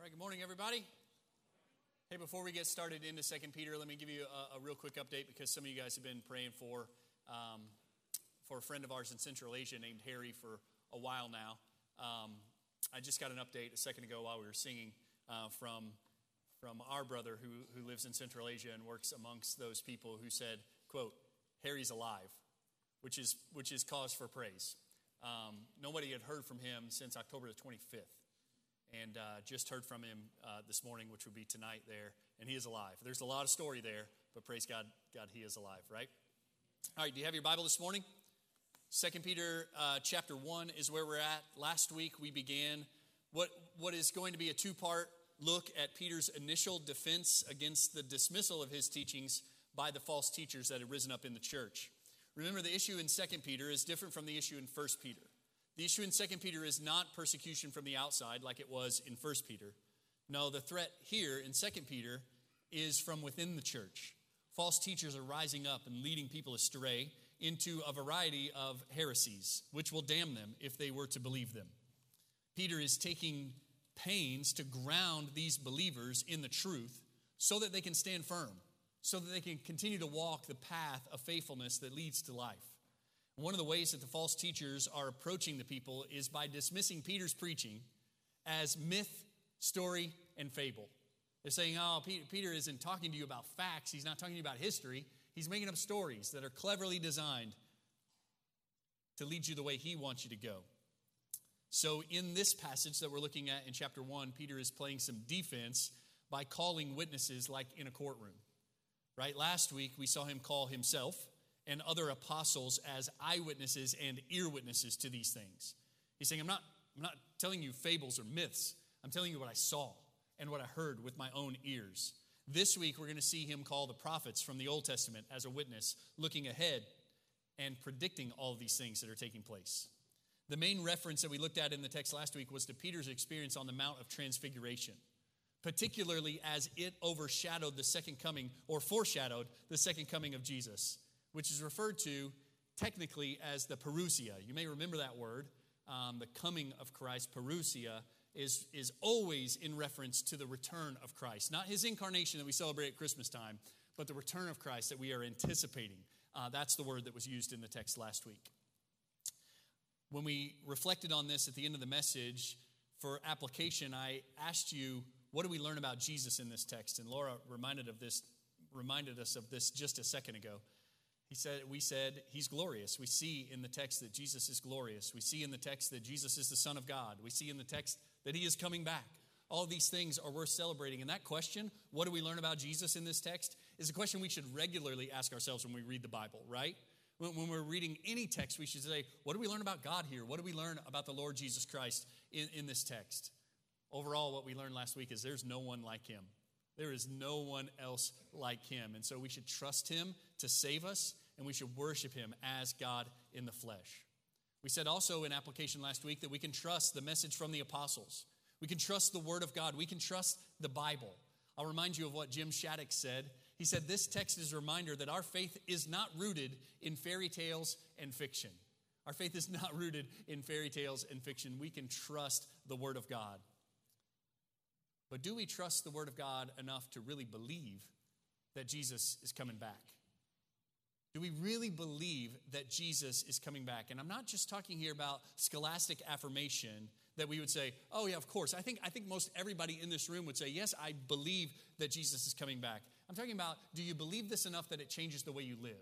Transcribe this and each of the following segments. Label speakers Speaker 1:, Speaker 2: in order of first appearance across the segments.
Speaker 1: All right, good morning, everybody. Hey, before we get started into Second Peter, let me give you a, a, real quick update because some of you guys have been praying for um, for a friend of ours in Central Asia named Harry for a while now. Um, I just got an update a second ago while we were singing uh, from from our brother who who lives in Central Asia and works amongst those people who said, "quote Harry's alive," which is which is cause for praise. Um, nobody had heard from him since October the 25th and uh, just heard from him uh, this morning, which will be tonight there, and he is alive. There's a lot of story there, but praise God, God, he is alive, right? All right, do you have your Bible this morning? Second Peter uh, chapter one is where we're at. Last week we began what what is going to be a two part look at Peter's initial defense against the dismissal of his teachings by the false teachers that had risen up in the church. Remember, the issue in Second Peter is different from the issue in First Peter. The issue in 2 Peter is not persecution from the outside like it was in 1 Peter. No, the threat here in 2 Peter is from within the church. False teachers are rising up and leading people astray into a variety of heresies, which will damn them if they were to believe them. Peter is taking pains to ground these believers in the truth so that they can stand firm, so that they can continue to walk the path of faithfulness that leads to life. One of the ways that the false teachers are approaching the people is by dismissing Peter's preaching as myth, story, and fable. They're saying, oh, Peter isn't talking to you about facts, he's not talking to you about history. He's making up stories that are cleverly designed to lead you the way he wants you to go. So, in this passage that we're looking at in chapter 1, Peter is playing some defense by calling witnesses like in a courtroom. Right? Last week, we saw him call himself and other apostles as eyewitnesses and ear witnesses to these things. He's saying, I'm not, I'm not telling you fables or myths, I'm telling you what I saw and what I heard with my own ears. This week, we're going to see him call the prophets from the Old Testament as a witness, looking ahead and predicting all these things that are taking place. The main reference that we looked at in the text last week was to Peter's experience on the Mount of Transfiguration, particularly as it overshadowed the second coming or foreshadowed the second coming of Jesus which is referred to technically as the parousia. You may remember that word. Um, the coming of Christ, parousia, is, is always in reference to the return of Christ. Not his incarnation that we celebrate at Christmas time, but the return of Christ that we are anticipating. Uh, that's the word that was used in the text last week. When we reflected on this at the end of the message for application, I asked you, what do we learn about Jesus in this text? And Laura reminded of this, reminded us of this just a second ago. He said, we said he's glorious. We see in the text that Jesus is glorious. We see in the text that Jesus is the Son of God. We see in the text that he is coming back. All these things are worth celebrating. And that question, what do we learn about Jesus in this text, is a question we should regularly ask ourselves when we read the Bible, right? When, we're reading any text, we should say, what do we learn about God here? What do we learn about the Lord Jesus Christ in, in this text? Overall, what we learned last week is there's no one like him. There is no one else like him. And so we should trust him to save us and we should worship him as God in the flesh. We said also in application last week that we can trust the message from the apostles. We can trust the word of God. We can trust the Bible. I'll remind you of what Jim Shaddix said. He said, This text is a reminder that our faith is not rooted in fairy tales and fiction. Our faith is not rooted in fairy tales and fiction. We can trust the Word of God. But do we trust the Word of God enough to really believe that Jesus is coming back? Do we really believe that Jesus is coming back? And I'm not just talking here about scholastic affirmation that we would say, oh, yeah, of course. I think, I think most everybody in this room would say, yes, I believe that Jesus is coming back. I'm talking about, do you believe this enough that it changes the way you live?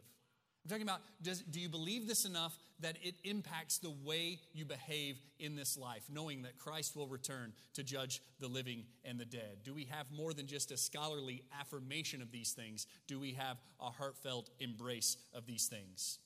Speaker 1: I'm talking about does, do you believe this enough that it impacts the way you behave in this life, knowing that Christ will return to judge the living and the dead? Do we have more than just a scholarly affirmation of these things? Do we have a heartfelt embrace of these things?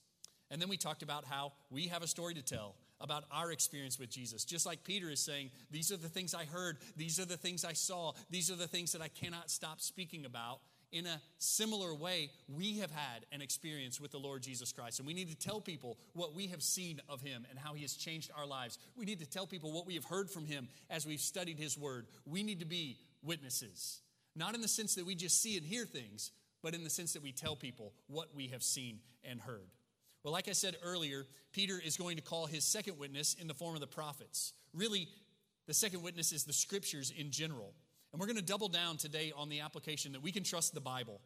Speaker 1: And then we talked about how we have a story to tell about our experience with Jesus. Just like Peter is saying, These are the things I heard, these are the things I saw, these are the things that I cannot stop speaking about in a similar way, we have had an experience with the Lord Jesus Christ. And we need to tell people what we have seen of him and how he has changed our lives. We need to tell people what we have heard from him as we've studied his word. We need to be witnesses, not in the sense that we just see and hear things, but in the sense that we tell people what we have seen and heard. Well, like I said earlier, Peter is going to call his second witness in the form of the prophets. Really, The second witness is the scriptures in general. And we're going to double down today on the application that we can trust the Bible.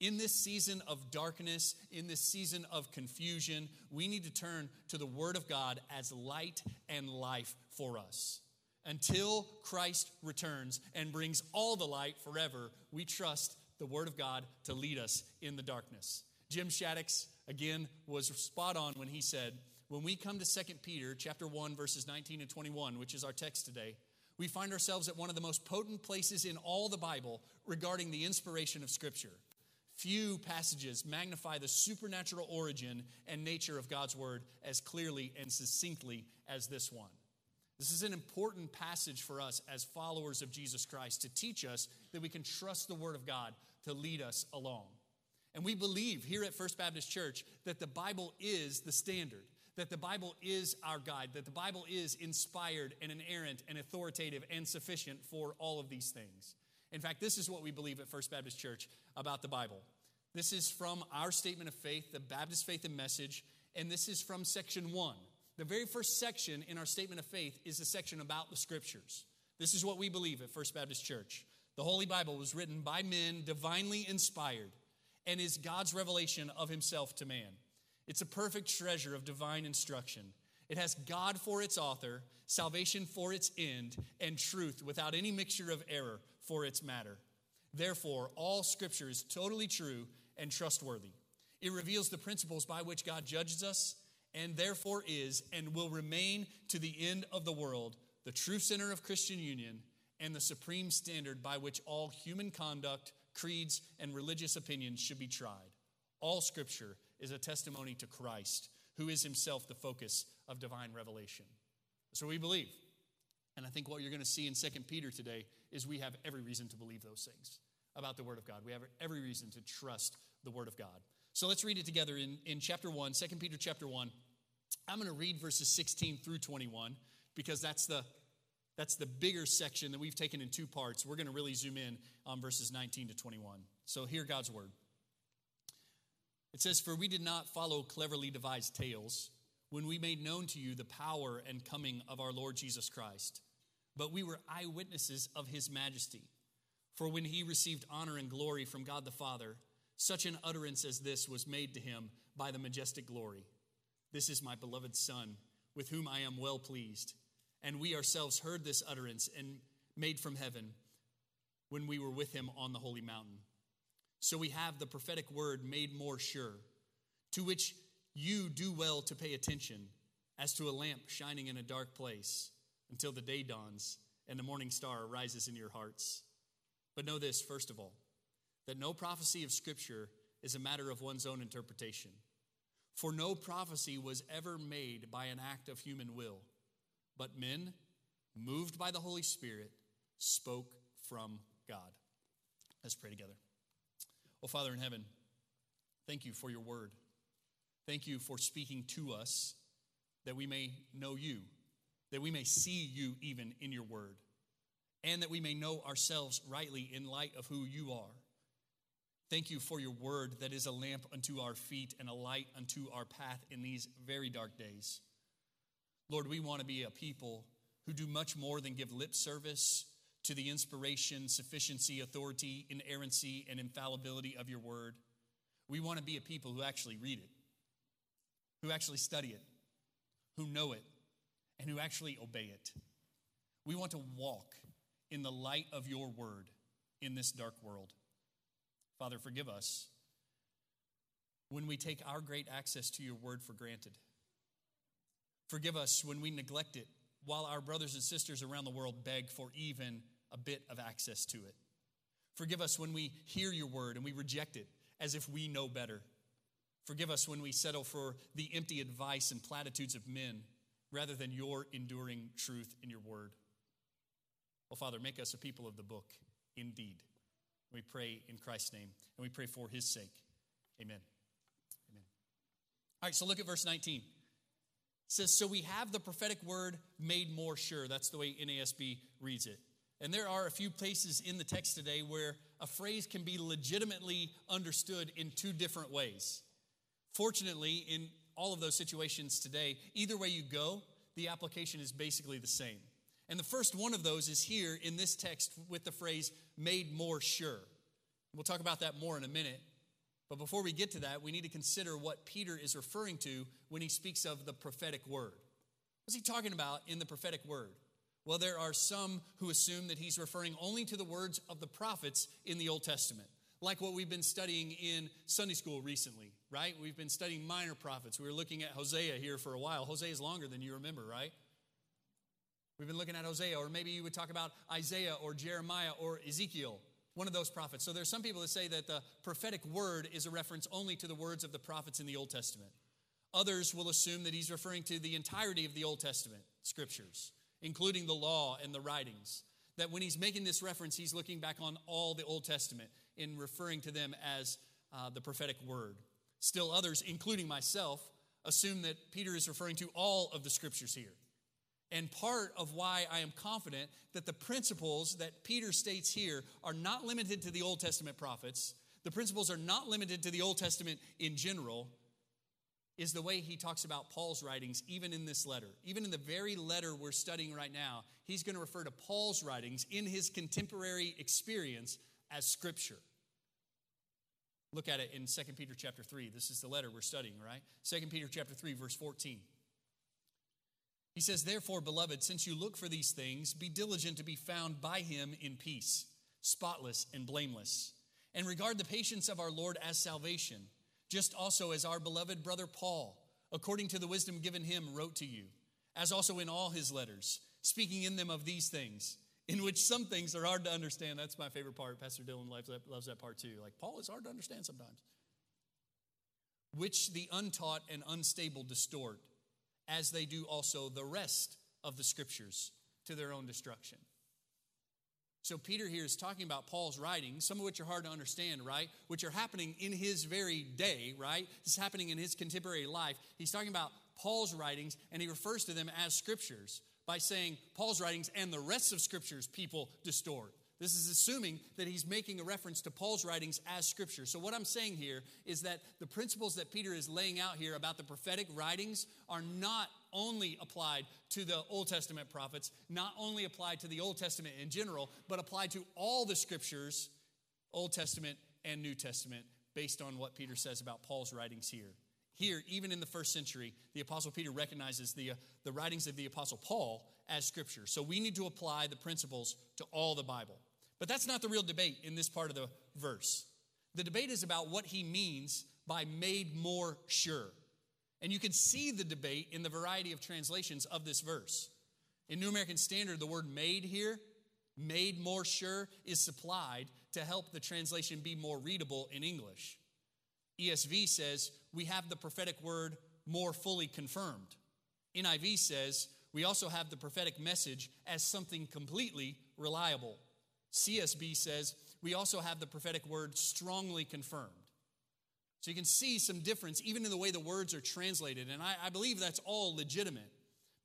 Speaker 1: In this season of darkness, in this season of confusion, we need to turn to the Word of God as light and life for us. Until Christ returns and brings all the light forever, we trust the Word of God to lead us in the darkness. Jim Shaddix, again, was spot on when he said, when we come to 2 Peter chapter 1 verses 19 and 21, which is our text today, we find ourselves at one of the most potent places in all the Bible regarding the inspiration of scripture. Few passages magnify the supernatural origin and nature of God's word as clearly and succinctly as this one. This is an important passage for us as followers of Jesus Christ to teach us that we can trust the word of God to lead us along. And we believe here at First Baptist Church that the Bible is the standard, that the Bible is our guide, that the Bible is inspired and inerrant and authoritative and sufficient for all of these things. In fact, this is what we believe at First Baptist Church about the Bible. This is from our statement of faith, the Baptist Faith and Message, and this is from section one. The very first section in our statement of faith is the section about the scriptures. This is what we believe at First Baptist Church. The Holy Bible was written by men, divinely inspired, and is God's revelation of himself to man. It's a perfect treasure of divine instruction. It has God for its author, salvation for its end, and truth without any mixture of error for its matter. Therefore, all scripture is totally true and trustworthy. It reveals the principles by which God judges us, and therefore is and will remain to the end of the world the true center of Christian union and the supreme standard by which all human conduct, creeds, and religious opinions should be tried. All scripture is a testimony to Christ, who is himself the focus of divine revelation. So we believe. And I think what you're going to see in 2 Peter today is we have every reason to believe those things about the Word of God. We have every reason to trust the Word of God. So let's read it together in, in chapter 1, 2 Peter chapter 1. I'm going to read verses 16 through 21 because that's the that's the bigger section that we've taken in two parts. We're going to really zoom in on verses 19 to 21. So hear God's word. It says, For we did not follow cleverly devised tales when we made known to you the power and coming of our Lord Jesus Christ but we were eyewitnesses of his majesty. For when he received honor and glory from God the Father, such an utterance as this was made to him by the majestic glory This is my beloved Son, with whom I am well pleased. And we ourselves heard this utterance and made from heaven when we were with him on the holy mountain. So we have the prophetic word made more sure, to which you do well to pay attention, as to a lamp shining in a dark place until the day dawns and the morning star rises in your hearts. But know this, first of all, that no prophecy of Scripture is a matter of one's own interpretation. For no prophecy was ever made by an act of human will, but men, moved by the Holy Spirit, spoke from God. Let's pray together. Oh, Father in heaven, thank you for your word. Thank you for speaking to us that we may know you that we may see you even in your word, and that we may know ourselves rightly in light of who you are. Thank you for your word that is a lamp unto our feet and a light unto our path in these very dark days. Lord, we want to be a people who do much more than give lip service to the inspiration, sufficiency, authority, inerrancy, and infallibility of your word. We want to be a people who actually read it, who actually study it, who know it, and who actually obey it. We want to walk in the light of your word in this dark world. Father, forgive us when we take our great access to your word for granted. Forgive us when we neglect it while our brothers and sisters around the world beg for even a bit of access to it. Forgive us when we hear your word and we reject it as if we know better. Forgive us when we settle for the empty advice and platitudes of men rather than your enduring truth in your word. Oh, Father, make us a people of the book indeed. We pray in Christ's name, and we pray for his sake. Amen. Amen. All right, so look at verse 19. It says, So we have the prophetic word made more sure. That's the way NASB reads it. And there are a few places in the text today where a phrase can be legitimately understood in two different ways. Fortunately, in all of those situations today, either way you go, the application is basically the same. And the first one of those is here in this text with the phrase made more sure. We'll talk about that more in a minute. But before we get to that, we need to consider what Peter is referring to when he speaks of the prophetic word. What's he talking about in the prophetic word? Well, there are some who assume that he's referring only to the words of the prophets in the Old Testament, like what we've been studying in Sunday school recently, right? We've been studying minor prophets. We were looking at Hosea here for a while. Hosea is longer than you remember, right? We've been looking at Hosea, or maybe you would talk about Isaiah or Jeremiah or Ezekiel, one of those prophets. So there's some people that say that the prophetic word is a reference only to the words of the prophets in the Old Testament. Others will assume that he's referring to the entirety of the Old Testament scriptures including the law and the writings. That when he's making this reference, he's looking back on all the Old Testament in referring to them as uh, the prophetic word. Still, others, including myself, assume that Peter is referring to all of the scriptures here. And part of why I am confident that the principles that Peter states here are not limited to the Old Testament prophets, the principles are not limited to the Old Testament in general, is the way he talks about Paul's writings, even in this letter. Even in the very letter we're studying right now, he's going to refer to Paul's writings in his contemporary experience as scripture. Look at it in 2 Peter chapter 3. This is the letter we're studying, right? 2 Peter chapter 3, verse 14. He says, Therefore, beloved, since you look for these things, be diligent to be found by him in peace, spotless and blameless, and regard the patience of our Lord as salvation just also as our beloved brother Paul, according to the wisdom given him, wrote to you, as also in all his letters, speaking in them of these things, in which some things are hard to understand. That's my favorite part. Pastor Dylan loves that, loves that part too. Like, Paul is hard to understand sometimes. Which the untaught and unstable distort, as they do also the rest of the scriptures to their own destruction. So, Peter here is talking about Paul's writings, some of which are hard to understand, right? Which are happening in his very day, right? It's happening in his contemporary life. He's talking about Paul's writings, and he refers to them as scriptures by saying Paul's writings and the rest of scriptures people distort. This is assuming that he's making a reference to Paul's writings as scripture. So, what I'm saying here is that the principles that Peter is laying out here about the prophetic writings are not only applied to the Old Testament prophets, not only applied to the Old Testament in general, but applied to all the scriptures, Old Testament and New Testament, based on what Peter says about Paul's writings here. Here, even in the first century, the Apostle Peter recognizes the, uh, the writings of the Apostle Paul as scripture. So we need to apply the principles to all the Bible. But that's not the real debate in this part of the verse. The debate is about what he means by made more sure. And you can see the debate in the variety of translations of this verse. In New American Standard, the word made here, made more sure, is supplied to help the translation be more readable in English. ESV says, we have the prophetic word more fully confirmed. NIV says, we also have the prophetic message as something completely reliable. CSB says we also have the prophetic word strongly confirmed. So you can see some difference even in the way the words are translated, and I, I believe that's all legitimate.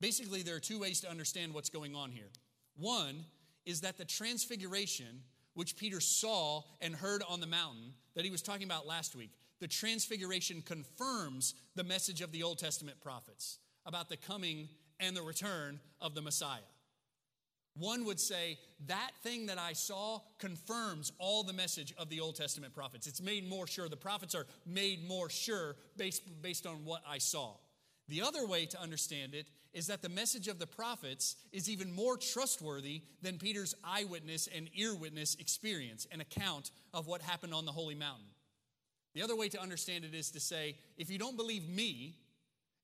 Speaker 1: Basically, there are two ways to understand what's going on here. One is that the transfiguration, which Peter saw and heard on the mountain, that he was talking about last week, the transfiguration confirms the message of the Old Testament prophets about the coming and the return of the Messiah. One would say, that thing that I saw confirms all the message of the Old Testament prophets. It's made more sure. The prophets are made more sure based, based on what I saw. The other way to understand it is that the message of the prophets is even more trustworthy than Peter's eyewitness and ear witness experience and account of what happened on the holy mountain. The other way to understand it is to say, if you don't believe me,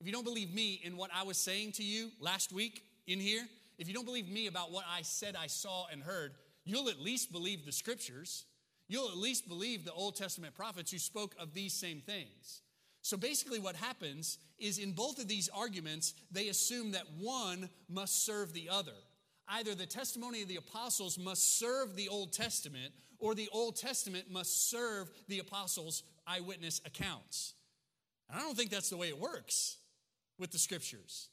Speaker 1: if you don't believe me in what I was saying to you last week in here, if you don't believe me about what I said I saw and heard, you'll at least believe the scriptures. You'll at least believe the Old Testament prophets who spoke of these same things. So basically, what happens is in both of these arguments, they assume that one must serve the other. Either the testimony of the apostles must serve the Old Testament, or the Old Testament must serve the apostles' eyewitness accounts. And I don't think that's the way it works with the scriptures.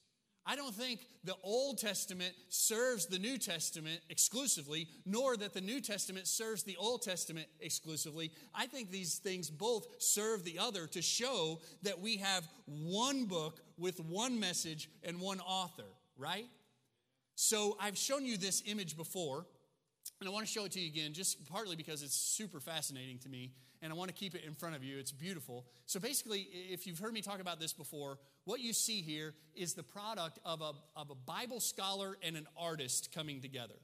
Speaker 1: I don't think the Old Testament serves the New Testament exclusively, nor that the New Testament serves the Old Testament exclusively. I think these things both serve the other to show that we have one book with one message and one author, right? So I've shown you this image before, and I want to show it to you again, just partly because it's super fascinating to me, and I want to keep it in front of you. It's beautiful. So basically, if you've heard me talk about this before, what you see here is the product of a, of a Bible scholar and an artist coming together.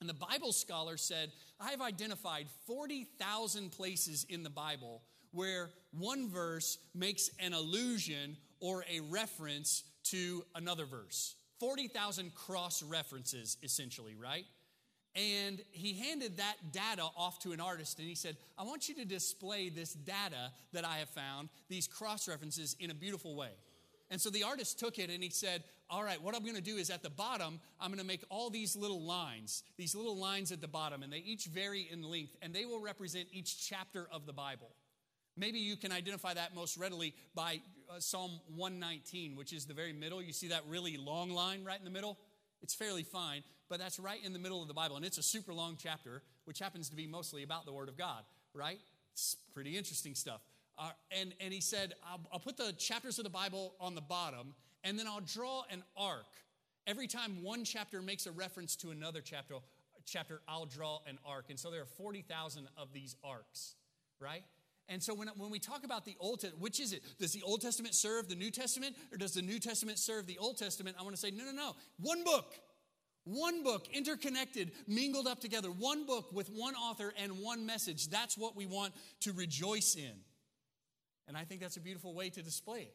Speaker 1: And the Bible scholar said, I've identified 40,000 places in the Bible where one verse makes an allusion or a reference to another verse. 40,000 cross references, essentially, right? And he handed that data off to an artist and he said, I want you to display this data that I have found, these cross references, in a beautiful way. And so the artist took it and he said, All right, what I'm going to do is at the bottom, I'm going to make all these little lines, these little lines at the bottom, and they each vary in length, and they will represent each chapter of the Bible. Maybe you can identify that most readily by uh, Psalm 119, which is the very middle. You see that really long line right in the middle? It's fairly fine, but that's right in the middle of the Bible. And it's a super long chapter, which happens to be mostly about the Word of God, right? It's pretty interesting stuff. Uh, and, and he said, I'll, I'll put the chapters of the Bible on the bottom, and then I'll draw an arc. Every time one chapter makes a reference to another chapter, chapter I'll draw an arc. And so there are 40,000 of these arcs, right? And so when, when we talk about the Old Testament, which is it? Does the Old Testament serve the New Testament or does the New Testament serve the Old Testament? I want to say, no, no, no. One book. One book, interconnected, mingled up together. One book with one author and one message. That's what we want to rejoice in. And I think that's a beautiful way to display it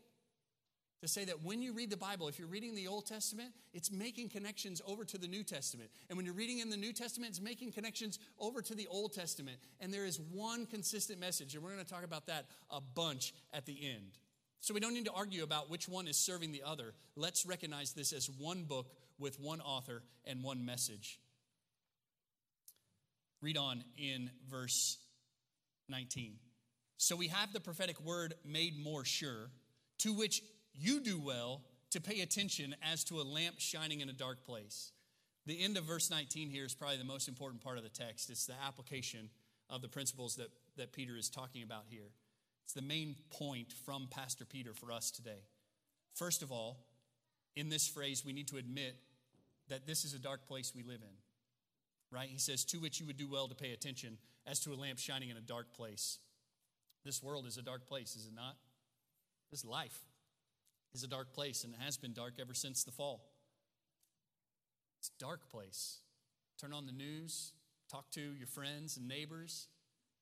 Speaker 1: to say that when you read the Bible, if you're reading the Old Testament, it's making connections over to the New Testament. And when you're reading in the New Testament, it's making connections over to the Old Testament. And there is one consistent message, and we're going to talk about that a bunch at the end. So we don't need to argue about which one is serving the other. Let's recognize this as one book with one author and one message. Read on in verse 19. So we have the prophetic word made more sure, to which you do well to pay attention as to a lamp shining in a dark place. The end of verse 19 here is probably the most important part of the text. It's the application of the principles that, that Peter is talking about here. It's the main point from Pastor Peter for us today. First of all, in this phrase, we need to admit that this is a dark place we live in. Right? He says, To which you would do well to pay attention as to a lamp shining in a dark place. This world is a dark place, is it not? This life is a dark place and it has been dark ever since the fall. It's a dark place. Turn on the news, talk to your friends and neighbors.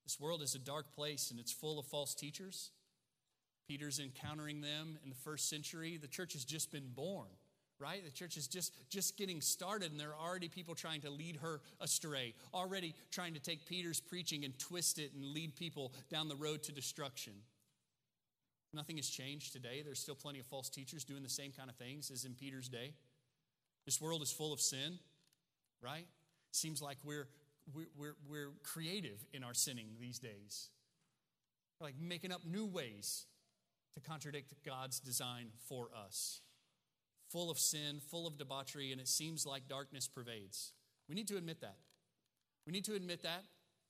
Speaker 1: This world is a dark place and it's full of false teachers. Peter's encountering them in the first century. The church has just been born, right? The church is just, just getting started, and there are already people trying to lead her astray, already trying to take Peter's preaching and twist it and lead people down the road to destruction. Nothing has changed today. There's still plenty of false teachers doing the same kind of things as in Peter's day. This world is full of sin, right? Seems like we're, we're, we're creative in our sinning these days. We're like making up new ways to contradict God's design for us. Full of sin, full of debauchery, and it seems like darkness pervades. We need to admit that. We need to admit that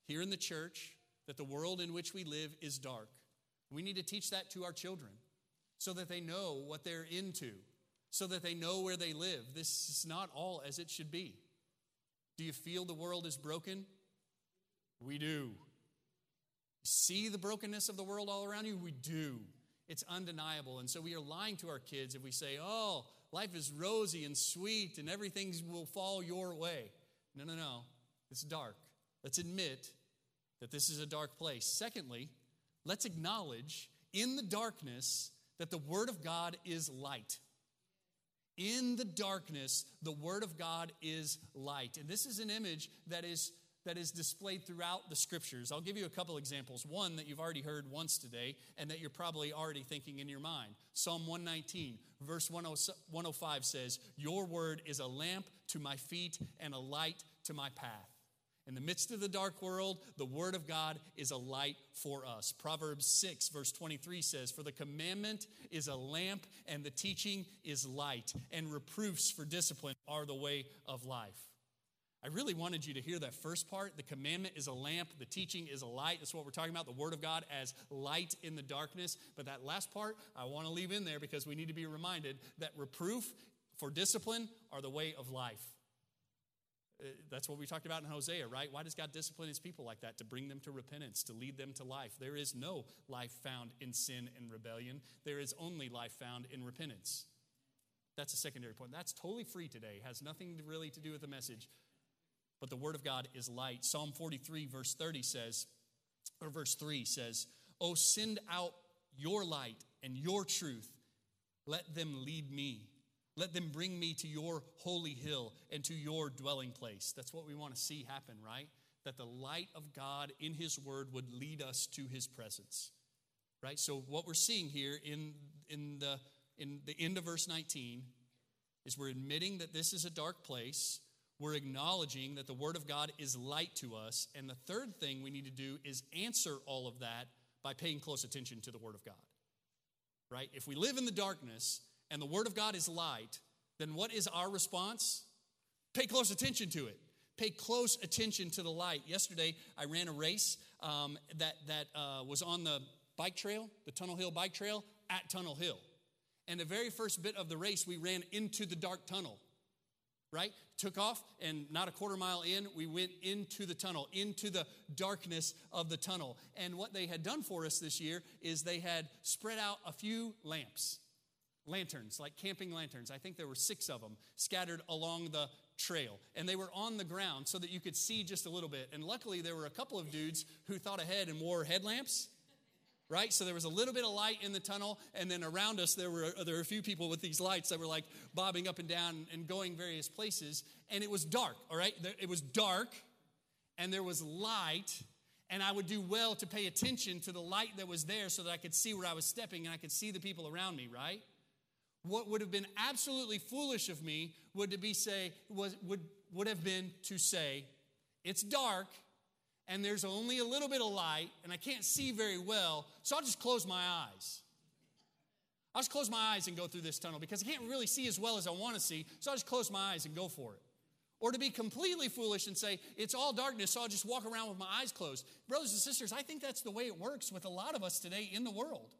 Speaker 1: here in the church, that the world in which we live is dark. We need to teach that to our children so that they know what they're into, so that they know where they live. This is not all as it should be. Do you feel the world is broken? We do. See the brokenness of the world all around you? We do. It's undeniable. And so we are lying to our kids if we say, oh, life is rosy and sweet and everything will fall your way. No, no, no. It's dark. Let's admit that this is a dark place. Secondly, let's acknowledge in the darkness that the Word of God is light. In the darkness, the Word of God is light. And this is an image that is, that is displayed throughout the scriptures. I'll give you a couple examples. One that you've already heard once today, and that you're probably already thinking in your mind. Psalm 119, verse 105 says, Your word is a lamp to my feet and a light to my path. In the midst of the dark world, the Word of God is a light for us. Proverbs 6, verse 23 says, For the commandment is a lamp, and the teaching is light, and reproofs for discipline are the way of life. I really wanted you to hear that first part. The commandment is a lamp, the teaching is a light. That's what we're talking about, the Word of God as light in the darkness. But that last part, I want to leave in there because we need to be reminded that reproof for discipline are the way of life. Uh, that's what we talked about in Hosea, right? Why does God discipline his people like that? To bring them to repentance, to lead them to life. There is no life found in sin and rebellion, there is only life found in repentance. That's a secondary point. That's totally free today, has nothing really to do with the message. But the Word of God is light. Psalm 43, verse 30 says, or verse 3 says, Oh, send out your light and your truth. Let them lead me. Let them bring me to your holy hill and to your dwelling place. That's what we want to see happen, right? That the light of God in His Word would lead us to His presence, right? So, what we're seeing here in, in, the, in the end of verse 19 is we're admitting that this is a dark place. We're acknowledging that the Word of God is light to us. And the third thing we need to do is answer all of that by paying close attention to the Word of God, right? If we live in the darkness, and the Word of God is light, then what is our response? Pay close attention to it. Pay close attention to the light. Yesterday, I ran a race um, that, that uh, was on the bike trail, the Tunnel Hill bike trail, at Tunnel Hill. And the very first bit of the race, we ran into the dark tunnel, right? Took off, and not a quarter mile in, we went into the tunnel, into the darkness of the tunnel. And what they had done for us this year is they had spread out a few lamps lanterns, like camping lanterns. I think there were six of them scattered along the trail. And they were on the ground so that you could see just a little bit. And luckily, there were a couple of dudes who thought ahead and wore headlamps. Right? So there was a little bit of light in the tunnel, and then around us there were, uh, there were a few people with these lights that were like bobbing up and down and going various places. And it was dark, all right? It was dark, and there was light, and I would do well to pay attention to the light that was there so that I could see where I was stepping and I could see the people around me, right? What would have been absolutely foolish of me would to be say was would would have been to say, it's dark and there's only a little bit of light and I can't see very well, so I'll just close my eyes. I'll just close my eyes and go through this tunnel because I can't really see as well as I want to see, so I'll just close my eyes and go for it. Or to be completely foolish and say, it's all darkness, so I'll just walk around with my eyes closed. Brothers and sisters, I think that's the way it works with a lot of us today in the world.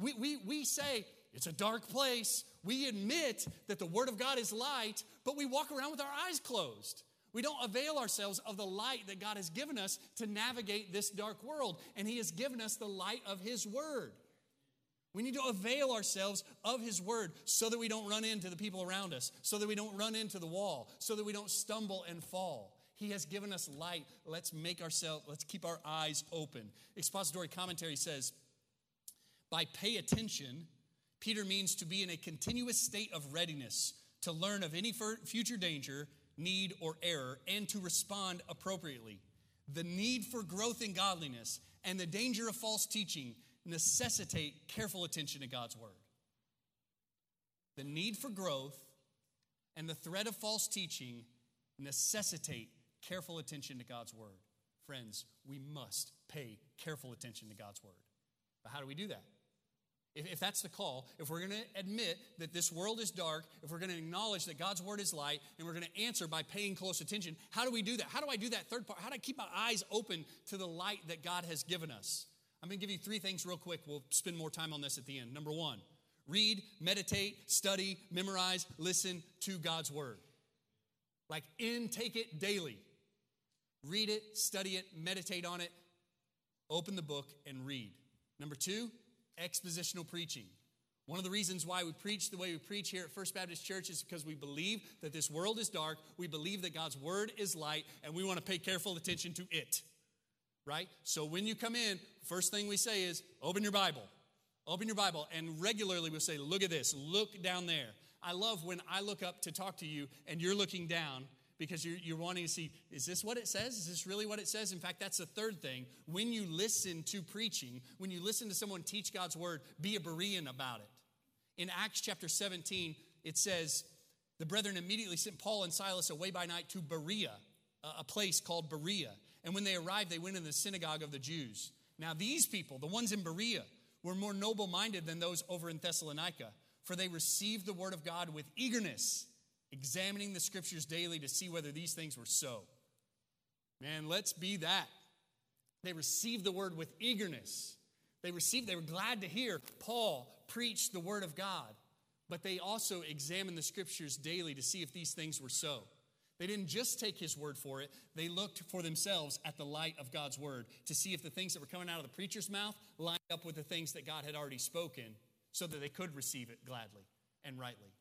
Speaker 1: We, we, we say, it's a dark place. We admit that the Word of God is light, but we walk around with our eyes closed. We don't avail ourselves of the light that God has given us to navigate this dark world, and He has given us the light of His Word. We need to avail ourselves of His Word so that we don't run into the people around us, so that we don't run into the wall, so that we don't stumble and fall. He has given us light. Let's make ourselves, let's keep our eyes open. Expository commentary says, by pay attention, Peter means to be in a continuous state of readiness to learn of any future danger, need, or error, and to respond appropriately. The need for growth in godliness and the danger of false teaching necessitate careful attention to God's word. The need for growth and the threat of false teaching necessitate careful attention to God's word. Friends, we must pay careful attention to God's word. But how do we do that? If, if that's the call, if we're going to admit that this world is dark, if we're going to acknowledge that God's word is light, and we're going to answer by paying close attention, how do we do that? How do I do that third part? How do I keep my eyes open to the light that God has given us? I'm going to give you three things real quick. We'll spend more time on this at the end. Number one, read, meditate, study, memorize, listen to God's word. Like intake it daily. Read it, study it, meditate on it, open the book, and read. Number two, expositional preaching. One of the reasons why we preach the way we preach here at First Baptist Church is because we believe that this world is dark, we believe that God's word is light, and we want to pay careful attention to it. Right? So when you come in, first thing we say is open your Bible. Open your Bible, and regularly we'll say, Look at this, look down there. I love when I look up to talk to you and you're looking down because you're, you're wanting to see is this what it says? Is this really what it says? In fact, that's the third thing. When you listen to preaching, when you listen to someone teach God's word, be a Berean about it. In Acts chapter 17, it says, The brethren immediately sent Paul and Silas away by night to Berea, a place called Berea. And when they arrived, they went in the synagogue of the Jews. Now, these people, the ones in Berea, were more noble minded than those over in Thessalonica, for they received the word of God with eagerness examining the scriptures daily to see whether these things were so. Man, let's be that. They received the word with eagerness. They received, they were glad to hear Paul preach the word of God. but they also examined the scriptures daily to see if these things were so. They didn't just take his word for it, they looked for themselves at the light of God's word to see if the things that were coming out of the preacher's mouth lined up with the things that God had already spoken so that they could receive it gladly and rightly.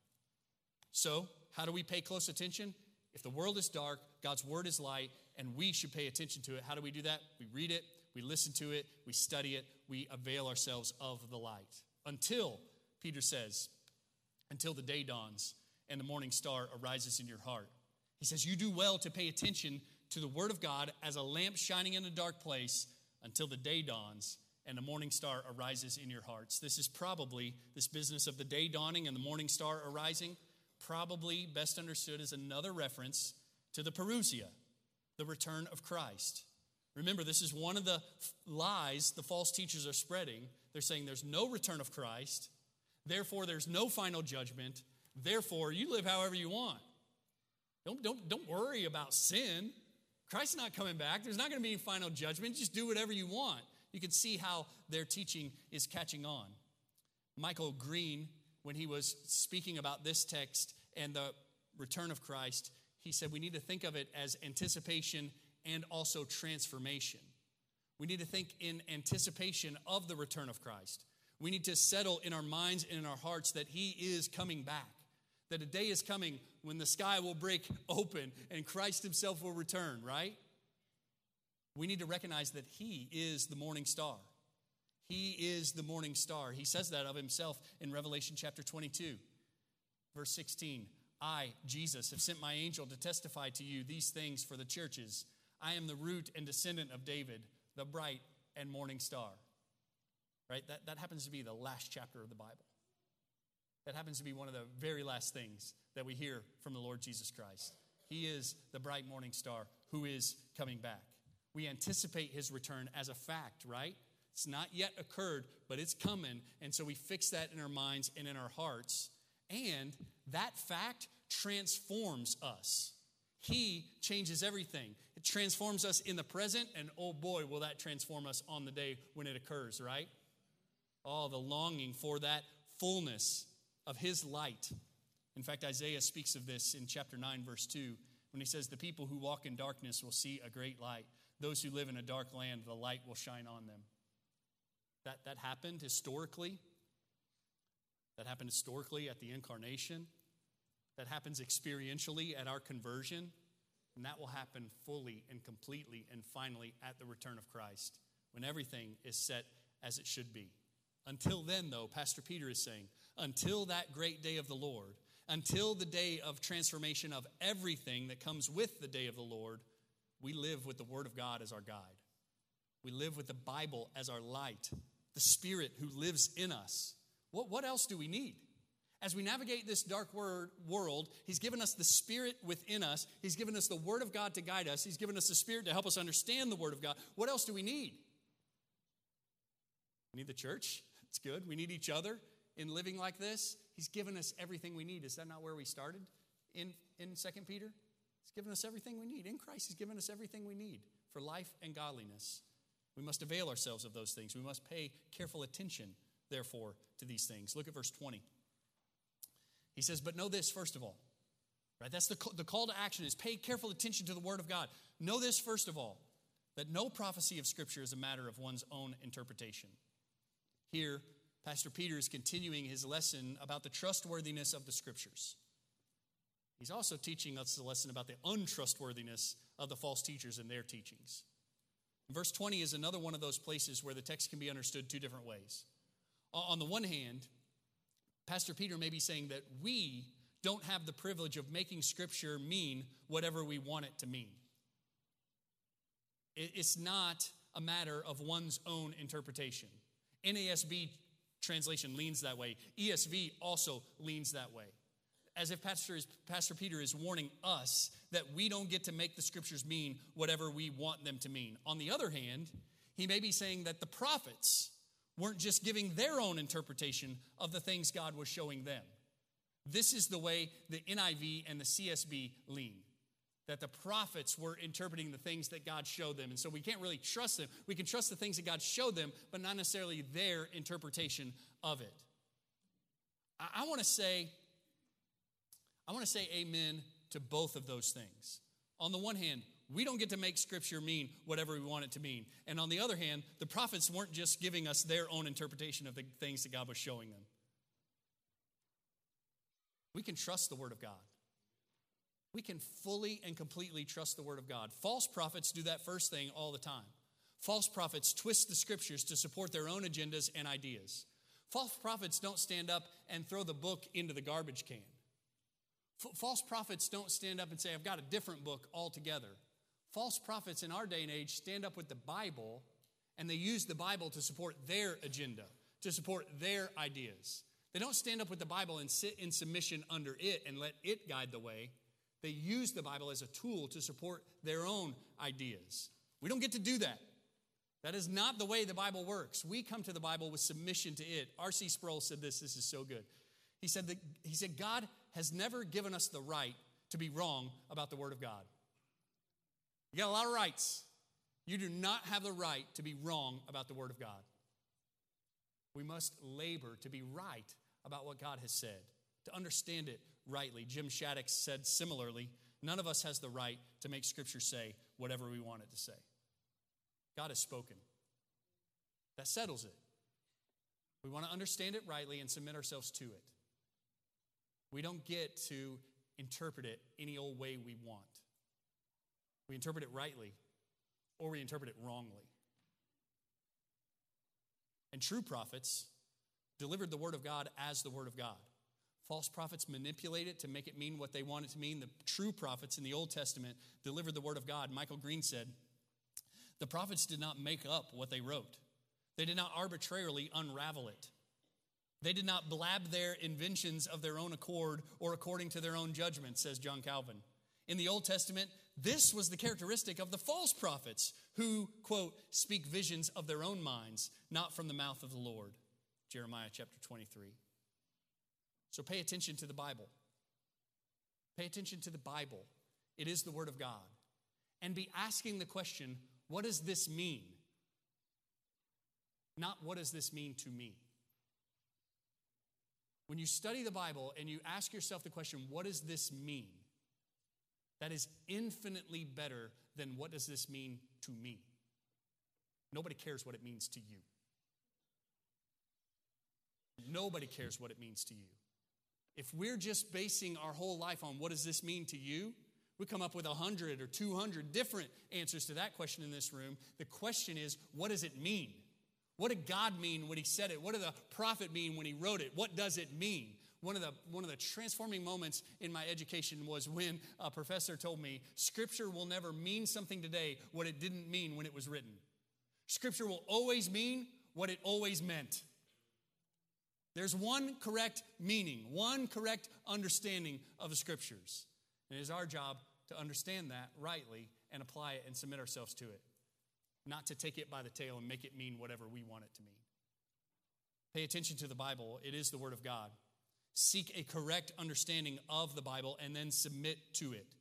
Speaker 1: So, how do we pay close attention? If the world is dark, God's word is light, and we should pay attention to it. How do we do that? We read it, we listen to it, we study it, we avail ourselves of the light. Until, Peter says, until the day dawns and the morning star arises in your heart. He says, You do well to pay attention to the word of God as a lamp shining in a dark place until the day dawns and the morning star arises in your hearts. This is probably this business of the day dawning and the morning star arising, probably best understood as another reference to the parousia, the return of Christ. Remember, this is one of the lies the false teachers are spreading. They're saying there's no return of Christ, therefore, there's no final judgment, therefore, you live however you want. Don't, don't, don't worry about sin. Christ's not coming back. There's not going to be any final judgment. Just do whatever you want. You can see how their teaching is catching on. Michael Green, when he was speaking about this text and the return of Christ, he said we need to think of it as anticipation and also transformation. We need to think in anticipation of the return of Christ. We need to settle in our minds and in our hearts that he is coming back. That a day is coming when the sky will break open and Christ himself will return, right? We need to recognize that he is the morning star. He is the morning star. He says that of himself in Revelation chapter 22, verse 16. I, Jesus, have sent my angel to testify to you these things for the churches. I am the root and descendant of David, the bright and morning star. Right? That, that happens to be the last chapter of the Bible. That happens to be one of the very last things that we hear from the Lord Jesus Christ. He is the bright morning star who is coming back. We anticipate his return as a fact, right? It's not yet occurred, but it's coming. And so we fix that in our minds and in our hearts. And that fact transforms us. He changes everything. It transforms us in the present, and oh boy, will that transform us on the day when it occurs, right? Oh, the longing for that fullness of His light. In fact, Isaiah speaks of this in chapter 9, verse 2, when he says, The people who walk in darkness will see a great light. Those who live in a dark land, the light will shine on them. That, that happened historically. That happened historically at the incarnation that happens experientially at our conversion, and that will happen fully and completely and finally at the return of Christ when everything is set as it should be. Until then, though, Pastor Peter is saying, until that great day of the Lord, until the day of transformation of everything that comes with the day of the Lord, we live with the Word of God as our guide. We live with the Bible as our light, the Spirit who lives in us. What, what else do we need? As we navigate this dark word, world, He's given us the Spirit within us. He's given us the Word of God to guide us. He's given us the Spirit to help us understand the Word of God. What else do we need? We need the church. It's good. We need each other in living like this. He's given us everything we need. Is that not where we started in, in 2 Peter? He's given us everything we need. In Christ, He's given us everything we need for life and godliness. We must avail ourselves of those things. We must pay careful attention, therefore, to these things. Look at verse 20. He says, But know this first of all. Right? That's the, the call to action is pay careful attention to the word of God. Know this first of all, that no prophecy of Scripture is a matter of one's own interpretation. Here, Pastor Peter is continuing his lesson about the trustworthiness of the Scriptures. He's also teaching us a lesson about the untrustworthiness of the false teachers and their teachings. Verse 20 is another one of those places where the text can be understood two different ways. On the one hand, Pastor Peter may be saying that we don't have the privilege of making Scripture mean whatever we want it to mean. It's not a matter of one's own interpretation. NASB translation leans that way, ESV also leans that way. As if Pastor, is, Pastor Peter is warning us that we don't get to make the scriptures mean whatever we want them to mean. On the other hand, he may be saying that the prophets weren't just giving their own interpretation of the things God was showing them. This is the way the NIV and the CSB lean. That the prophets were interpreting the things that God showed them. And so we can't really trust them. We can trust the things that God showed them, but not necessarily their interpretation of it. I, I want to say, I want to say amen to both of those things. On the one hand, we don't get to make scripture mean whatever we want it to mean. And on the other hand, the prophets weren't just giving us their own interpretation of the things that God was showing them. We can trust the Word of God. We can fully and completely trust the Word of God. False prophets do that first thing all the time. False prophets twist the scriptures to support their own agendas and ideas. False prophets don't stand up and throw the book into the garbage can. F- false prophets don't stand up and say, I've got a different book altogether. False prophets in our day and age stand up with the Bible and they use the Bible to support their agenda, to support their ideas. They don't stand up with the Bible and sit in submission under it and let it guide the way. They use the Bible as a tool to support their own ideas. We don't get to do that. That is not the way the Bible works. We come to the Bible with submission to it. R.C. Sproul said this, this is so good. He said, that, he said, God has never given us the right to be wrong about the Word of God. You got a lot of rights. You do not have the right to be wrong about the Word of God. We must labor to be right about what God has said, to understand it rightly. Jim Shaddix said similarly none of us has the right to make Scripture say whatever we want it to say. God has spoken. That settles it. We want to understand it rightly and submit ourselves to it. We don't get to interpret it any old way we want. We interpret it rightly or we interpret it wrongly. And true prophets delivered the Word of God as the Word of God. False prophets manipulate it to make it mean what they want it to mean. The true prophets in the Old Testament delivered the Word of God. Michael Green said, The prophets did not make up what they wrote, they did not arbitrarily unravel it. They did not blab their inventions of their own accord or according to their own judgment, says John Calvin. In the Old Testament, this was the characteristic of the false prophets who, quote, speak visions of their own minds, not from the mouth of the Lord. Jeremiah chapter 23. So pay attention to the Bible. Pay attention to the Bible. It is the Word of God. And be asking the question, what does this mean? Not what does this mean to me? When you study the Bible and you ask yourself the question, what does this mean? That is infinitely better than what does this mean to me? Nobody cares what it means to you. Nobody cares what it means to you. If we're just basing our whole life on what does this mean to you, we come up with 100 or 200 different answers to that question in this room. The question is, what does it mean? What did God mean when he said it? What did the prophet mean when he wrote it? What does it mean? One of the one of the transforming moments in my education was when a professor told me scripture will never mean something today what it didn't mean when it was written. Scripture will always mean what it always meant. There's one correct meaning, one correct understanding of the scriptures. And it is our job to understand that rightly and apply it and submit ourselves to it, not to take it by the tail and make it mean whatever we want it to mean. Pay attention to the Bible, it is the Word of God. Seek a correct understanding of the Bible and then submit to it.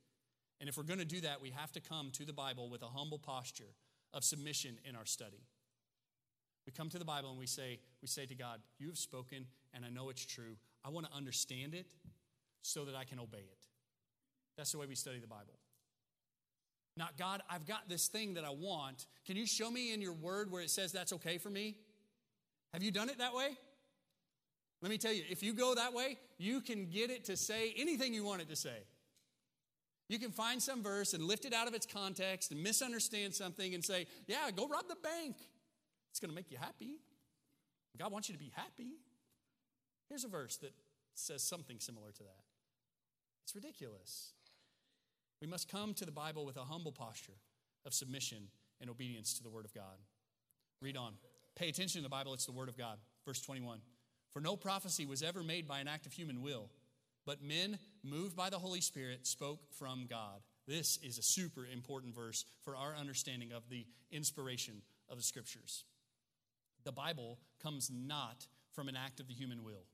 Speaker 1: And if we're going to do that, we have to come to the Bible with a humble posture of submission in our study. We come to the Bible and we say, we say to God, You have spoken, and I know it's true. I want to understand it so that I can obey it. That's the way we study the Bible. Not, God, I've got this thing that I want. Can you show me in your word where it says that's okay for me? Have you done it that way? Let me tell you, if you go that way, you can get it to say anything you want it to say. You can find some verse and lift it out of its context and misunderstand something and say, Yeah, go rob the bank. It's going to make you happy. God wants you to be happy. Here's a verse that says something similar to that. It's ridiculous. We must come to the Bible with a humble posture of submission and obedience to the Word of God. Read on. Pay attention to the Bible, it's the Word of God. Verse 21. For no prophecy was ever made by an act of human will, but men, moved by the Holy Spirit, spoke from God. This is a super important verse for our understanding of the inspiration of the Scriptures. The Bible comes not from an act of the human will.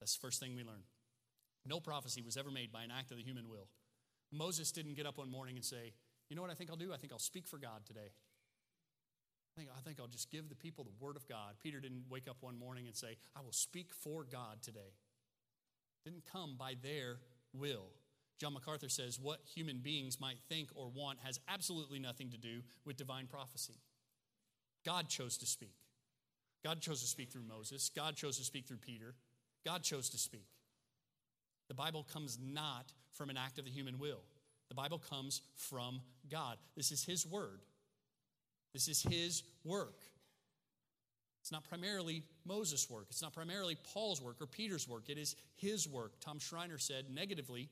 Speaker 1: That's the first thing we learn. No prophecy was ever made by an act of the human will. Moses didn't get up one morning and say, You know what I think I'll do? I think I'll speak for God today. I think, I think I'll just give the people the word of God. Peter didn't wake up one morning and say, I will speak for God today. Didn't come by their will. John MacArthur says, What human beings might think or want has absolutely nothing to do with divine prophecy. God chose to speak. God chose to speak through Moses. God chose to speak through Peter. God chose to speak. The Bible comes not from an act of the human will, the Bible comes from God. This is His word. This is his work. It's not primarily Moses' work. It's not primarily Paul's work or Peter's work. It is his work. Tom Schreiner said negatively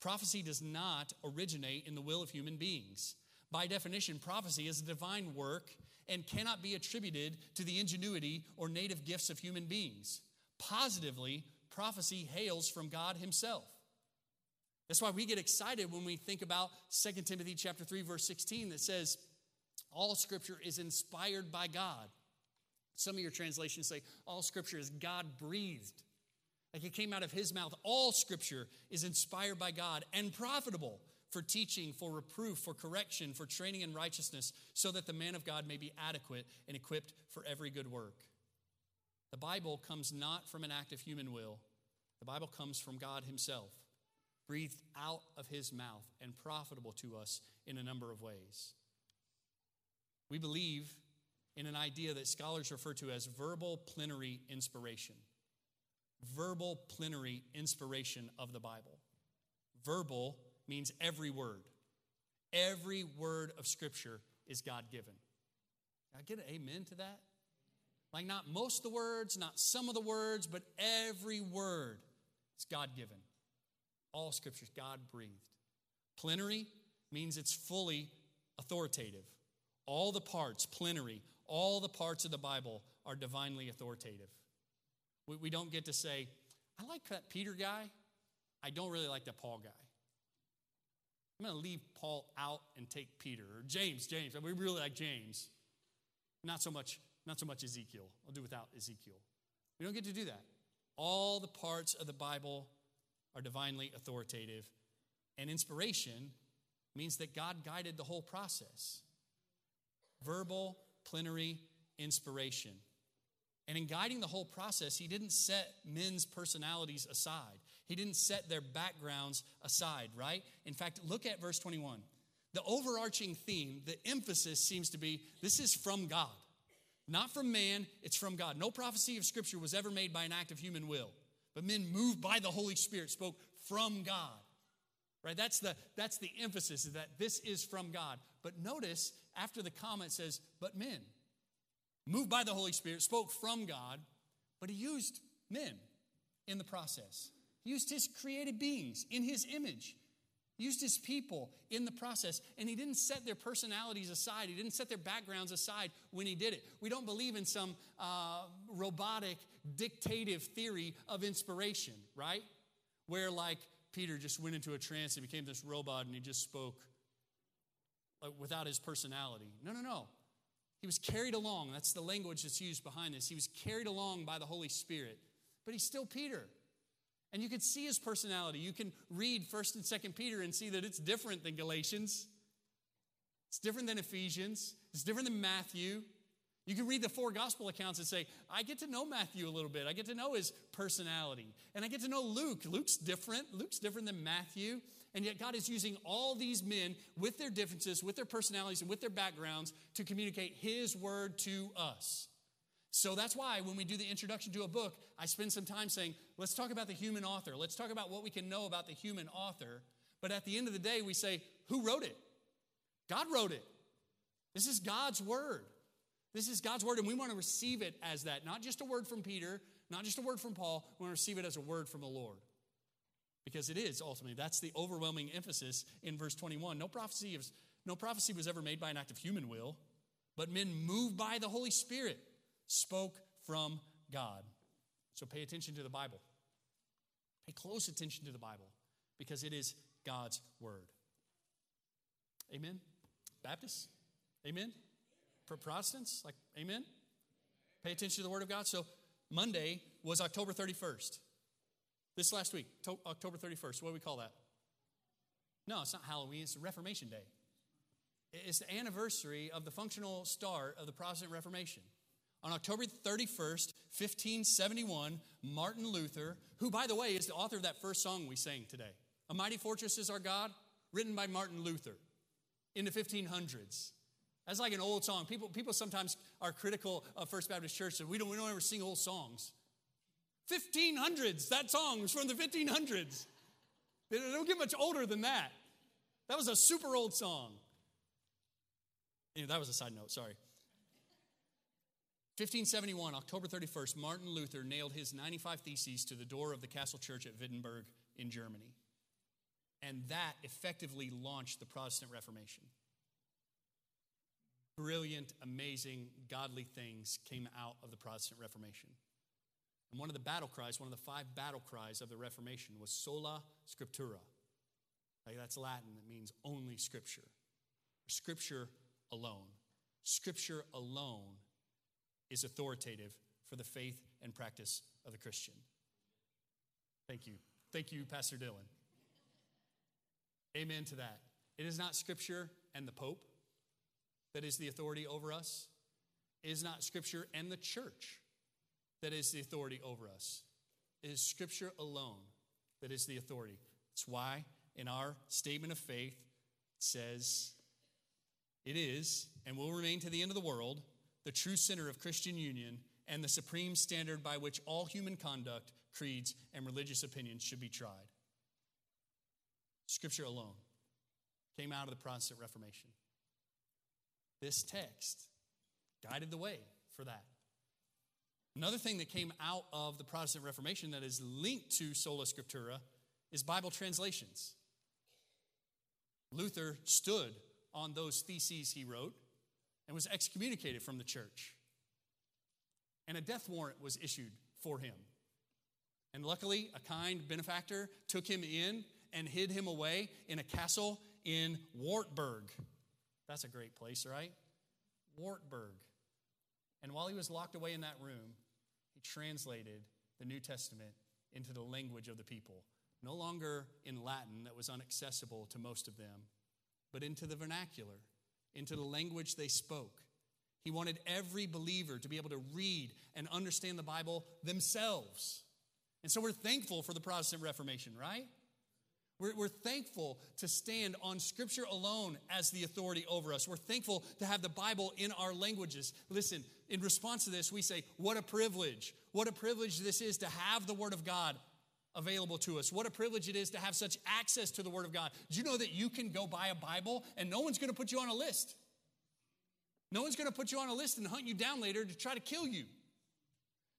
Speaker 1: prophecy does not originate in the will of human beings. By definition, prophecy is a divine work and cannot be attributed to the ingenuity or native gifts of human beings. Positively, prophecy hails from God himself. That's why we get excited when we think about 2 Timothy chapter 3 verse 16 that says all scripture is inspired by God. Some of your translations say all scripture is God breathed. Like it came out of his mouth. All scripture is inspired by God and profitable for teaching, for reproof, for correction, for training in righteousness, so that the man of God may be adequate and equipped for every good work. The Bible comes not from an act of human will, the Bible comes from God Himself, breathed out of His mouth and profitable to us in a number of ways. We believe in an idea that scholars refer to as verbal plenary inspiration. Verbal plenary inspiration of the Bible. Verbal means every word. Every word of Scripture is God given. I get an amen to that? Like, not most of the words, not some of the words, but every word is God given. All Scripture is God breathed. Plenary means it's fully authoritative. All the parts, plenary, all the parts of the Bible are divinely authoritative. We, we don't get to say, I like that Peter guy. I don't really like that Paul guy. I'm going to leave Paul out and take Peter or James. James, we really like James. Not so much, not so much Ezekiel. I'll do without Ezekiel. We don't get to do that. All the parts of the Bible are divinely authoritative, and inspiration means that God guided the whole process verbal, plenary inspiration. And in guiding the whole process, he didn't set men's personalities aside. He didn't set their backgrounds aside, right? In fact, look at verse 21. The overarching theme, the emphasis seems to be this is from God. Not from man, it's from God. No prophecy of Scripture was ever made by an act of human will, but men moved by the Holy Spirit spoke from God. Right? That's the, that's the emphasis, is that this is from God. But notice after the comment says, but men, moved by the Holy Spirit, spoke from God, but he used men in the process. He used his created beings in his image. Used his people in the process, and he didn't set their personalities aside. He didn't set their backgrounds aside when he did it. We don't believe in some uh, robotic, dictative theory of inspiration, right? Where, like, Peter just went into a trance and became this robot and he just spoke like, without his personality. No, no, no. He was carried along. That's the language that's used behind this. He was carried along by the Holy Spirit, but he's still Peter. And you can see his personality. You can read 1st and 2nd Peter and see that it's different than Galatians. It's different than Ephesians. It's different than Matthew. You can read the four gospel accounts and say, I get to know Matthew a little bit. I get to know his personality. And I get to know Luke. Luke's different. Luke's different than Matthew. And yet, God is using all these men with their differences, with their personalities, and with their backgrounds to communicate His word to us. So that's why when we do the introduction to a book, I spend some time saying, let's talk about the human author. Let's talk about what we can know about the human author. But at the end of the day, we say, who wrote it? God wrote it. This is God's word. This is God's word, and we want to receive it as that. Not just a word from Peter, not just a word from Paul. We want to receive it as a word from the Lord. Because it is ultimately, that's the overwhelming emphasis in verse 21. No prophecy, is, no prophecy was ever made by an act of human will, but men moved by the Holy Spirit spoke from God. So pay attention to the Bible. Pay close attention to the Bible because it is God's word. Amen? Baptists? Amen? Protestants? Like, amen? Pay attention to the word of God. So Monday was October 31st. This last week, to- October 31st. What do we call that? No, it's not Halloween, it's Reformation Day. it's the anniversary of the functional start of the Protestant Reformation. On October 31st, 1571, Martin Luther, who, by the way, is the author of that first song we sang today, A Mighty Fortress is Our God, written by Martin Luther in the 1500s. That's like an old song. People, people sometimes are critical of First Baptist Church, and we don't, we don't ever sing old songs. 1500s, that song was from the 1500s. They don't get much older than that. That was a super old song. Anyway, that was a side note, sorry. 1571, October 31st, Martin Luther nailed his 95 Theses to the door of the Castle Church at Wittenberg in Germany. And that effectively launched the Protestant Reformation. Brilliant, amazing, godly things came out of the Protestant Reformation. And one of the battle cries, one of the five battle cries of the Reformation was sola scriptura. Like that's Latin, it means only scripture. Scripture alone. Scripture alone is authoritative for the faith and practice of the Christian. Thank you. Thank you, Pastor Dylan. Amen to that. It is not Scripture and the Pope that is the authority over us. It is not Scripture and the church that is the authority over us. It is Scripture alone that is the authority. That's why in our statement of faith it says, It is and will remain to the end of the world the true center of Christian union and the supreme standard by which all human conduct, creeds, and religious opinions should be tried. Scripture alone came out of the Protestant Reformation. This text guided the way for that. Another thing that came out of the Protestant Reformation that is linked to sola scriptura is Bible translations. Luther stood on those theses he wrote and was excommunicated from the church. And a death warrant was issued for him. And luckily, a kind benefactor took him in and hid him away in a castle in Wartburg. That's a great place, right? Wartburg. And while he was locked away in that room, he translated the New Testament into the language of the people. No longer in Latin that was inaccessible to most of them, but into the vernacular, into the language they spoke. He wanted every believer to be able to read and understand the Bible themselves. And so we're thankful for the Protestant Reformation, right? We're, we're, thankful to stand on Scripture alone as the authority over us. We're thankful to have the Bible in our languages. Listen, in response to this, we say, What a privilege. What a privilege this is to have the Word of God available to us. What a privilege it is to have such access to the Word of God. Do you know that you can go buy a Bible and no one's going to put you on a list? No one's going to put you on a list and hunt you down later to try to kill you.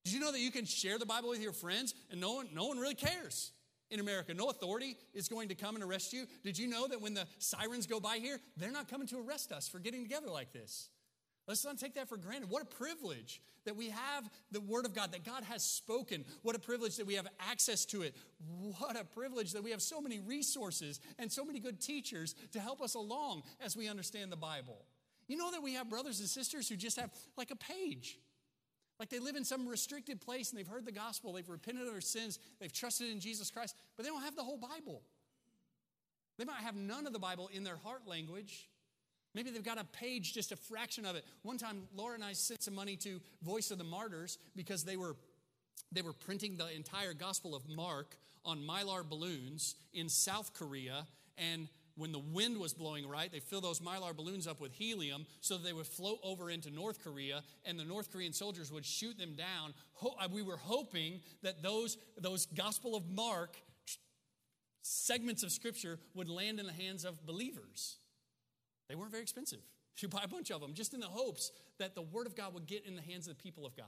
Speaker 1: Did you know that you can share the Bible with your friends and no one, no one really cares in America? No authority is going to come and arrest you. Did you know that when the sirens go by here, they're not coming to arrest us for getting together like this? Let's not take that for granted. What a privilege that we have the Word of God, that God has spoken. What a privilege that we have access to it. What a privilege that we have so many resources and so many good teachers to help us along as we understand the Bible. You know that we have brothers and sisters who just have like a page. Like they live in some restricted place and they've heard the gospel, they've repented of their sins, they've trusted in Jesus Christ, but they don't have the whole Bible. They might have none of the Bible in their heart language. Maybe they've got a page, just a fraction of it. One time, Laura and I sent some money to Voice of the Martyrs because they were, they were printing the entire Gospel of Mark on mylar balloons in South Korea. And when the wind was blowing right, they filled those mylar balloons up with helium so they would float over into North Korea, and the North Korean soldiers would shoot them down. Uh, we were hoping that those, those Gospel of Mark segments of Scripture would land in the hands of believers. They weren't very expensive. You buy a bunch of them just in the hopes that the Word of God would get in the hands of the people of God,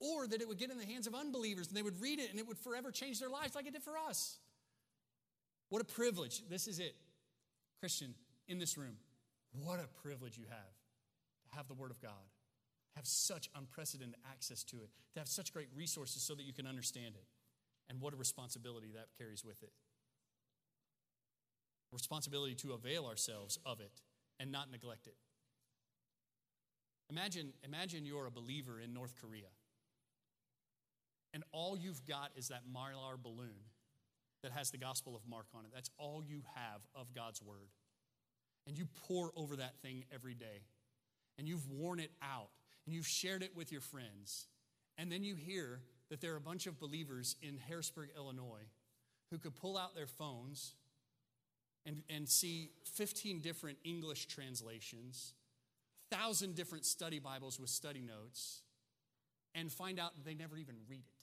Speaker 1: or that it would get in the hands of unbelievers and they would read it and it would forever change their lives like it did for us. What a privilege. This is it. Christian, in this room, what a privilege you have to have the Word of God, have such unprecedented access to it, to have such great resources so that you can understand it. And what a responsibility that carries with it. Responsibility to avail ourselves of it and not neglect it. Imagine, imagine you're a believer in North Korea, and all you've got is that mylar balloon that has the Gospel of Mark on it. That's all you have of God's Word. and you pour over that thing every day, and you've worn it out, and you've shared it with your friends, and then you hear that there are a bunch of believers in Harrisburg, Illinois, who could pull out their phones and, and see 15 different English translations, 1,000 different study Bibles with study notes, and find out they never even read it.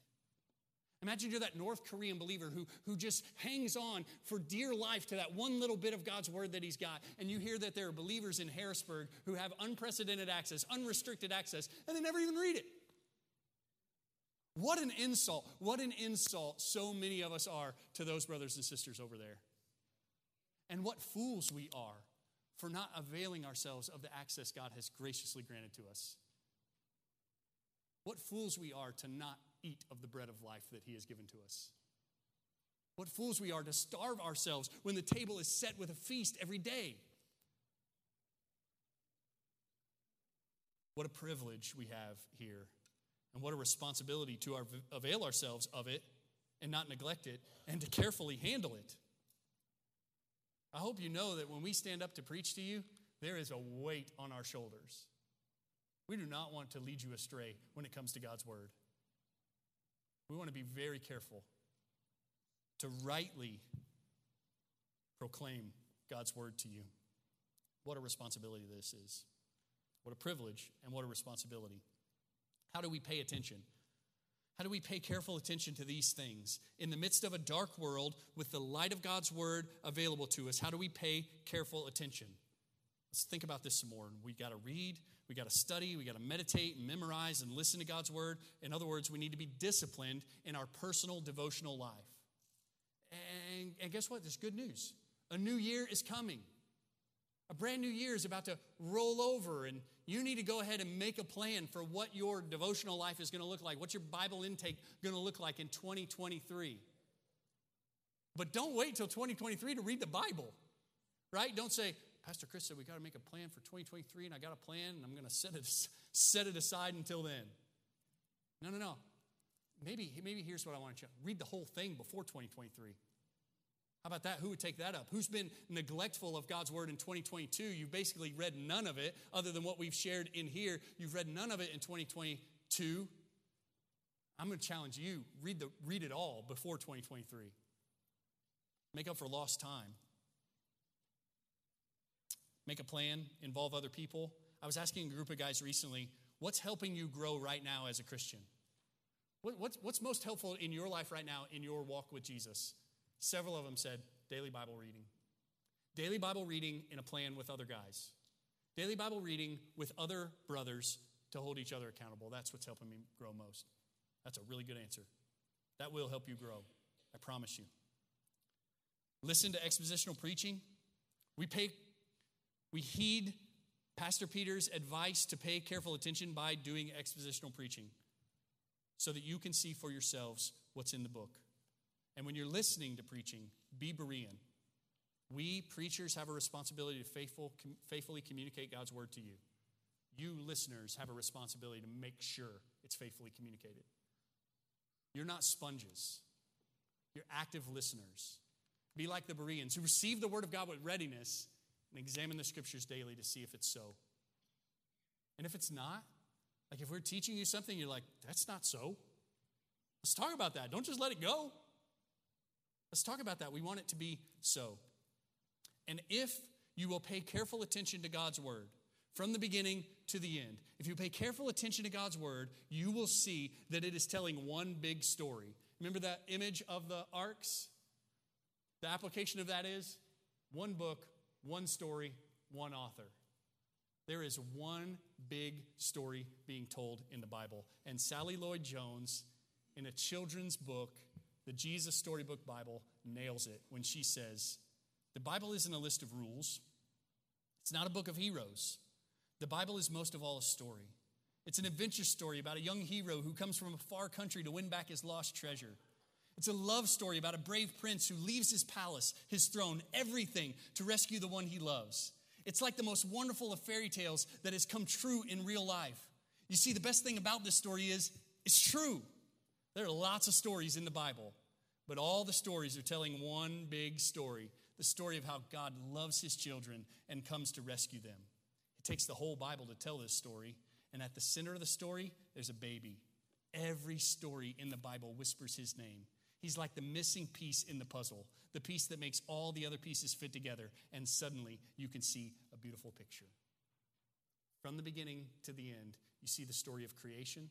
Speaker 1: Imagine you're that North Korean believer who, who just hangs on for dear life to that one little bit of God's word that he's got. And you hear that there are believers in Harrisburg who have unprecedented access, unrestricted access, and they never even read it. What an insult. What an insult so many of us are to those brothers and sisters over there. And what fools we are for not availing ourselves of the access God has graciously granted to us. What fools we are to not eat of the bread of life that He has given to us. What fools we are to starve ourselves when the table is set with a feast every day. What a privilege we have here, and what a responsibility to our, avail ourselves of it and not neglect it and to carefully handle it. I hope you know that when we stand up to preach to you, there is a weight on our shoulders. We do not want to lead you astray when it comes to God's word. We want to be very careful to rightly proclaim God's word to you. What a responsibility this is. What a privilege and what a responsibility. How do we pay attention? How do we pay careful attention to these things? In the midst of a dark world with the light of God's word available to us, how do we pay careful attention? Let's think about this some more. We got to read, we got to study, we got to meditate and memorize and listen to God's word. In other words, we need to be disciplined in our personal devotional life. And, and guess what? There's good news. A new year is coming. A brand new year is about to roll over, and you need to go ahead and make a plan for what your devotional life is going to look like. What's your Bible intake going to look like in 2023? But don't wait till 2023 to read the Bible, right? Don't say, Pastor Chris said we got to make a plan for 2023, and I got a plan, and I'm going to set it, set it aside until then. No, no, no. Maybe, maybe here's what I want to read the whole thing before 2023. How about that? Who would take that up? Who's been neglectful of God's word in 2022? You've basically read none of it other than what we've shared in here. You've read none of it in 2022. I'm going to challenge you read, the, read it all before 2023. Make up for lost time. Make a plan, involve other people. I was asking a group of guys recently, what's helping you grow right now as a Christian? What, what's, what's most helpful in your life right now in your walk with Jesus? Several of them said daily Bible reading. Daily Bible reading in a plan with other guys. Daily Bible reading with other brothers to hold each other accountable. That's what's helping me grow most. That's a really good answer. That will help you grow. I promise you. Listen to expositional preaching. We pay we heed Pastor Peter's advice to pay careful attention by doing expositional preaching so that you can see for yourselves what's in the book. And when you're listening to preaching, be Berean. We preachers have a responsibility to faithful, com, faithfully communicate God's word to you. You listeners have a responsibility to make sure it's faithfully communicated. You're not sponges, you're active listeners. Be like the Bereans who receive the word of God with readiness and examine the scriptures daily to see if it's so. And if it's not, like if we're teaching you something, you're like, that's not so. Let's talk about that. Don't just let it go. Let's talk about that. We want it to be so. And if you will pay careful attention to God's word from the beginning to the end, if you pay careful attention to God's word, you will see that it is telling one big story. Remember that image of the arcs? The application of that is one book, one story, one author. There is one big story being told in the Bible. And Sally Lloyd Jones, in a children's book, the Jesus Storybook Bible nails it when she says, The Bible isn't a list of rules, it's not a book of heroes. The Bible is most of all a story. It's an adventure story about a young hero who comes from a far country to win back his lost treasure. It's a love story about a brave prince who leaves his palace, his throne, everything to rescue the one he loves. It's like the most wonderful of fairy tales that has come true in real life. You see, the best thing about this story is it's true. There are lots of stories in the Bible, but all the stories are telling one big story the story of how God loves his children and comes to rescue them. It takes the whole Bible to tell this story, and at the center of the story, there's a baby. Every story in the Bible whispers his name. He's like the missing piece in the puzzle, the piece that makes all the other pieces fit together, and suddenly you can see a beautiful picture. From the beginning to the end, you see the story of creation,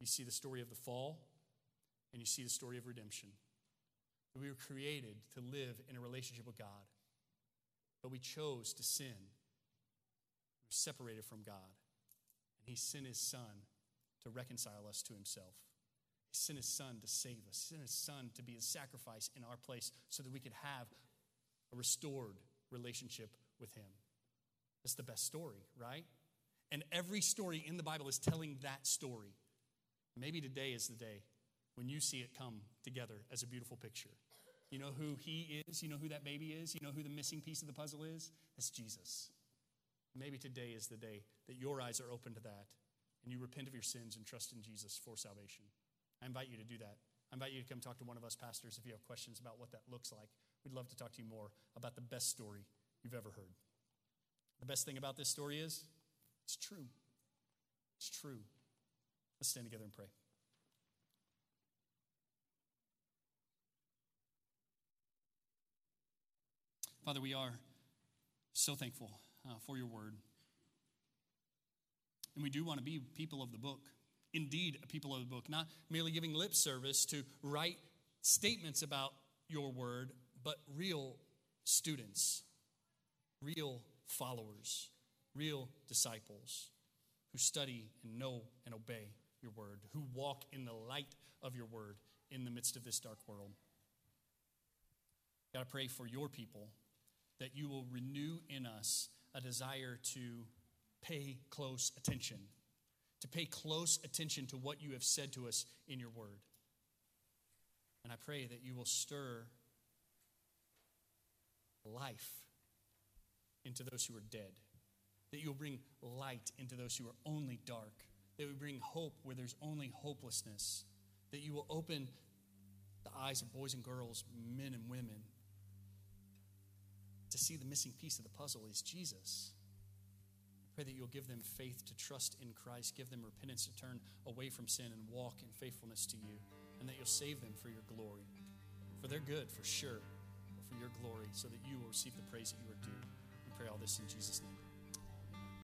Speaker 1: you see the story of the fall, and you see the story of redemption. We were created to live in a relationship with God, but we chose to sin. We were separated from God, and He sent His Son to reconcile us to Himself. He sent His Son to save us, He sent His Son to be a sacrifice in our place so that we could have a restored relationship with Him. That's the best story, right? And every story in the Bible is telling that story. Maybe today is the day when you see it come together as a beautiful picture. You know who he is? You know who that baby is? You know who the missing piece of the puzzle is? That's Jesus. Maybe today is the day that your eyes are open to that and you repent of your sins and trust in Jesus for salvation. I invite you to do that. I invite you to come talk to one of us pastors if you have questions about what that looks like. We'd love to talk to you more about the best story you've ever heard. The best thing about this story is it's true. It's true. Let's stand together and pray. Father, we are so thankful uh, for your word. And we do want to be people of the book. Indeed, a people of the book, not merely giving lip service to write statements about your word, but real students, real followers, real disciples who study and know and obey your word, who walk in the light of your word in the midst of this dark world. God, I pray for your people that you will renew in us a desire to pay close attention, to pay close attention to what you have said to us in your word. And I pray that you will stir life into those who are dead, that you'll bring light into those who are only dark, that we bring hope where there's only hopelessness, that you will open the eyes of boys and girls, men and women, to see the missing piece of the puzzle is Jesus. Pray that you'll give them faith to trust in Christ, give them repentance to turn away from sin and walk in faithfulness to you, and that you'll save them for your glory. For their good, for sure, but for your glory, so that you will receive the praise that you are due. We pray all this in Jesus' name.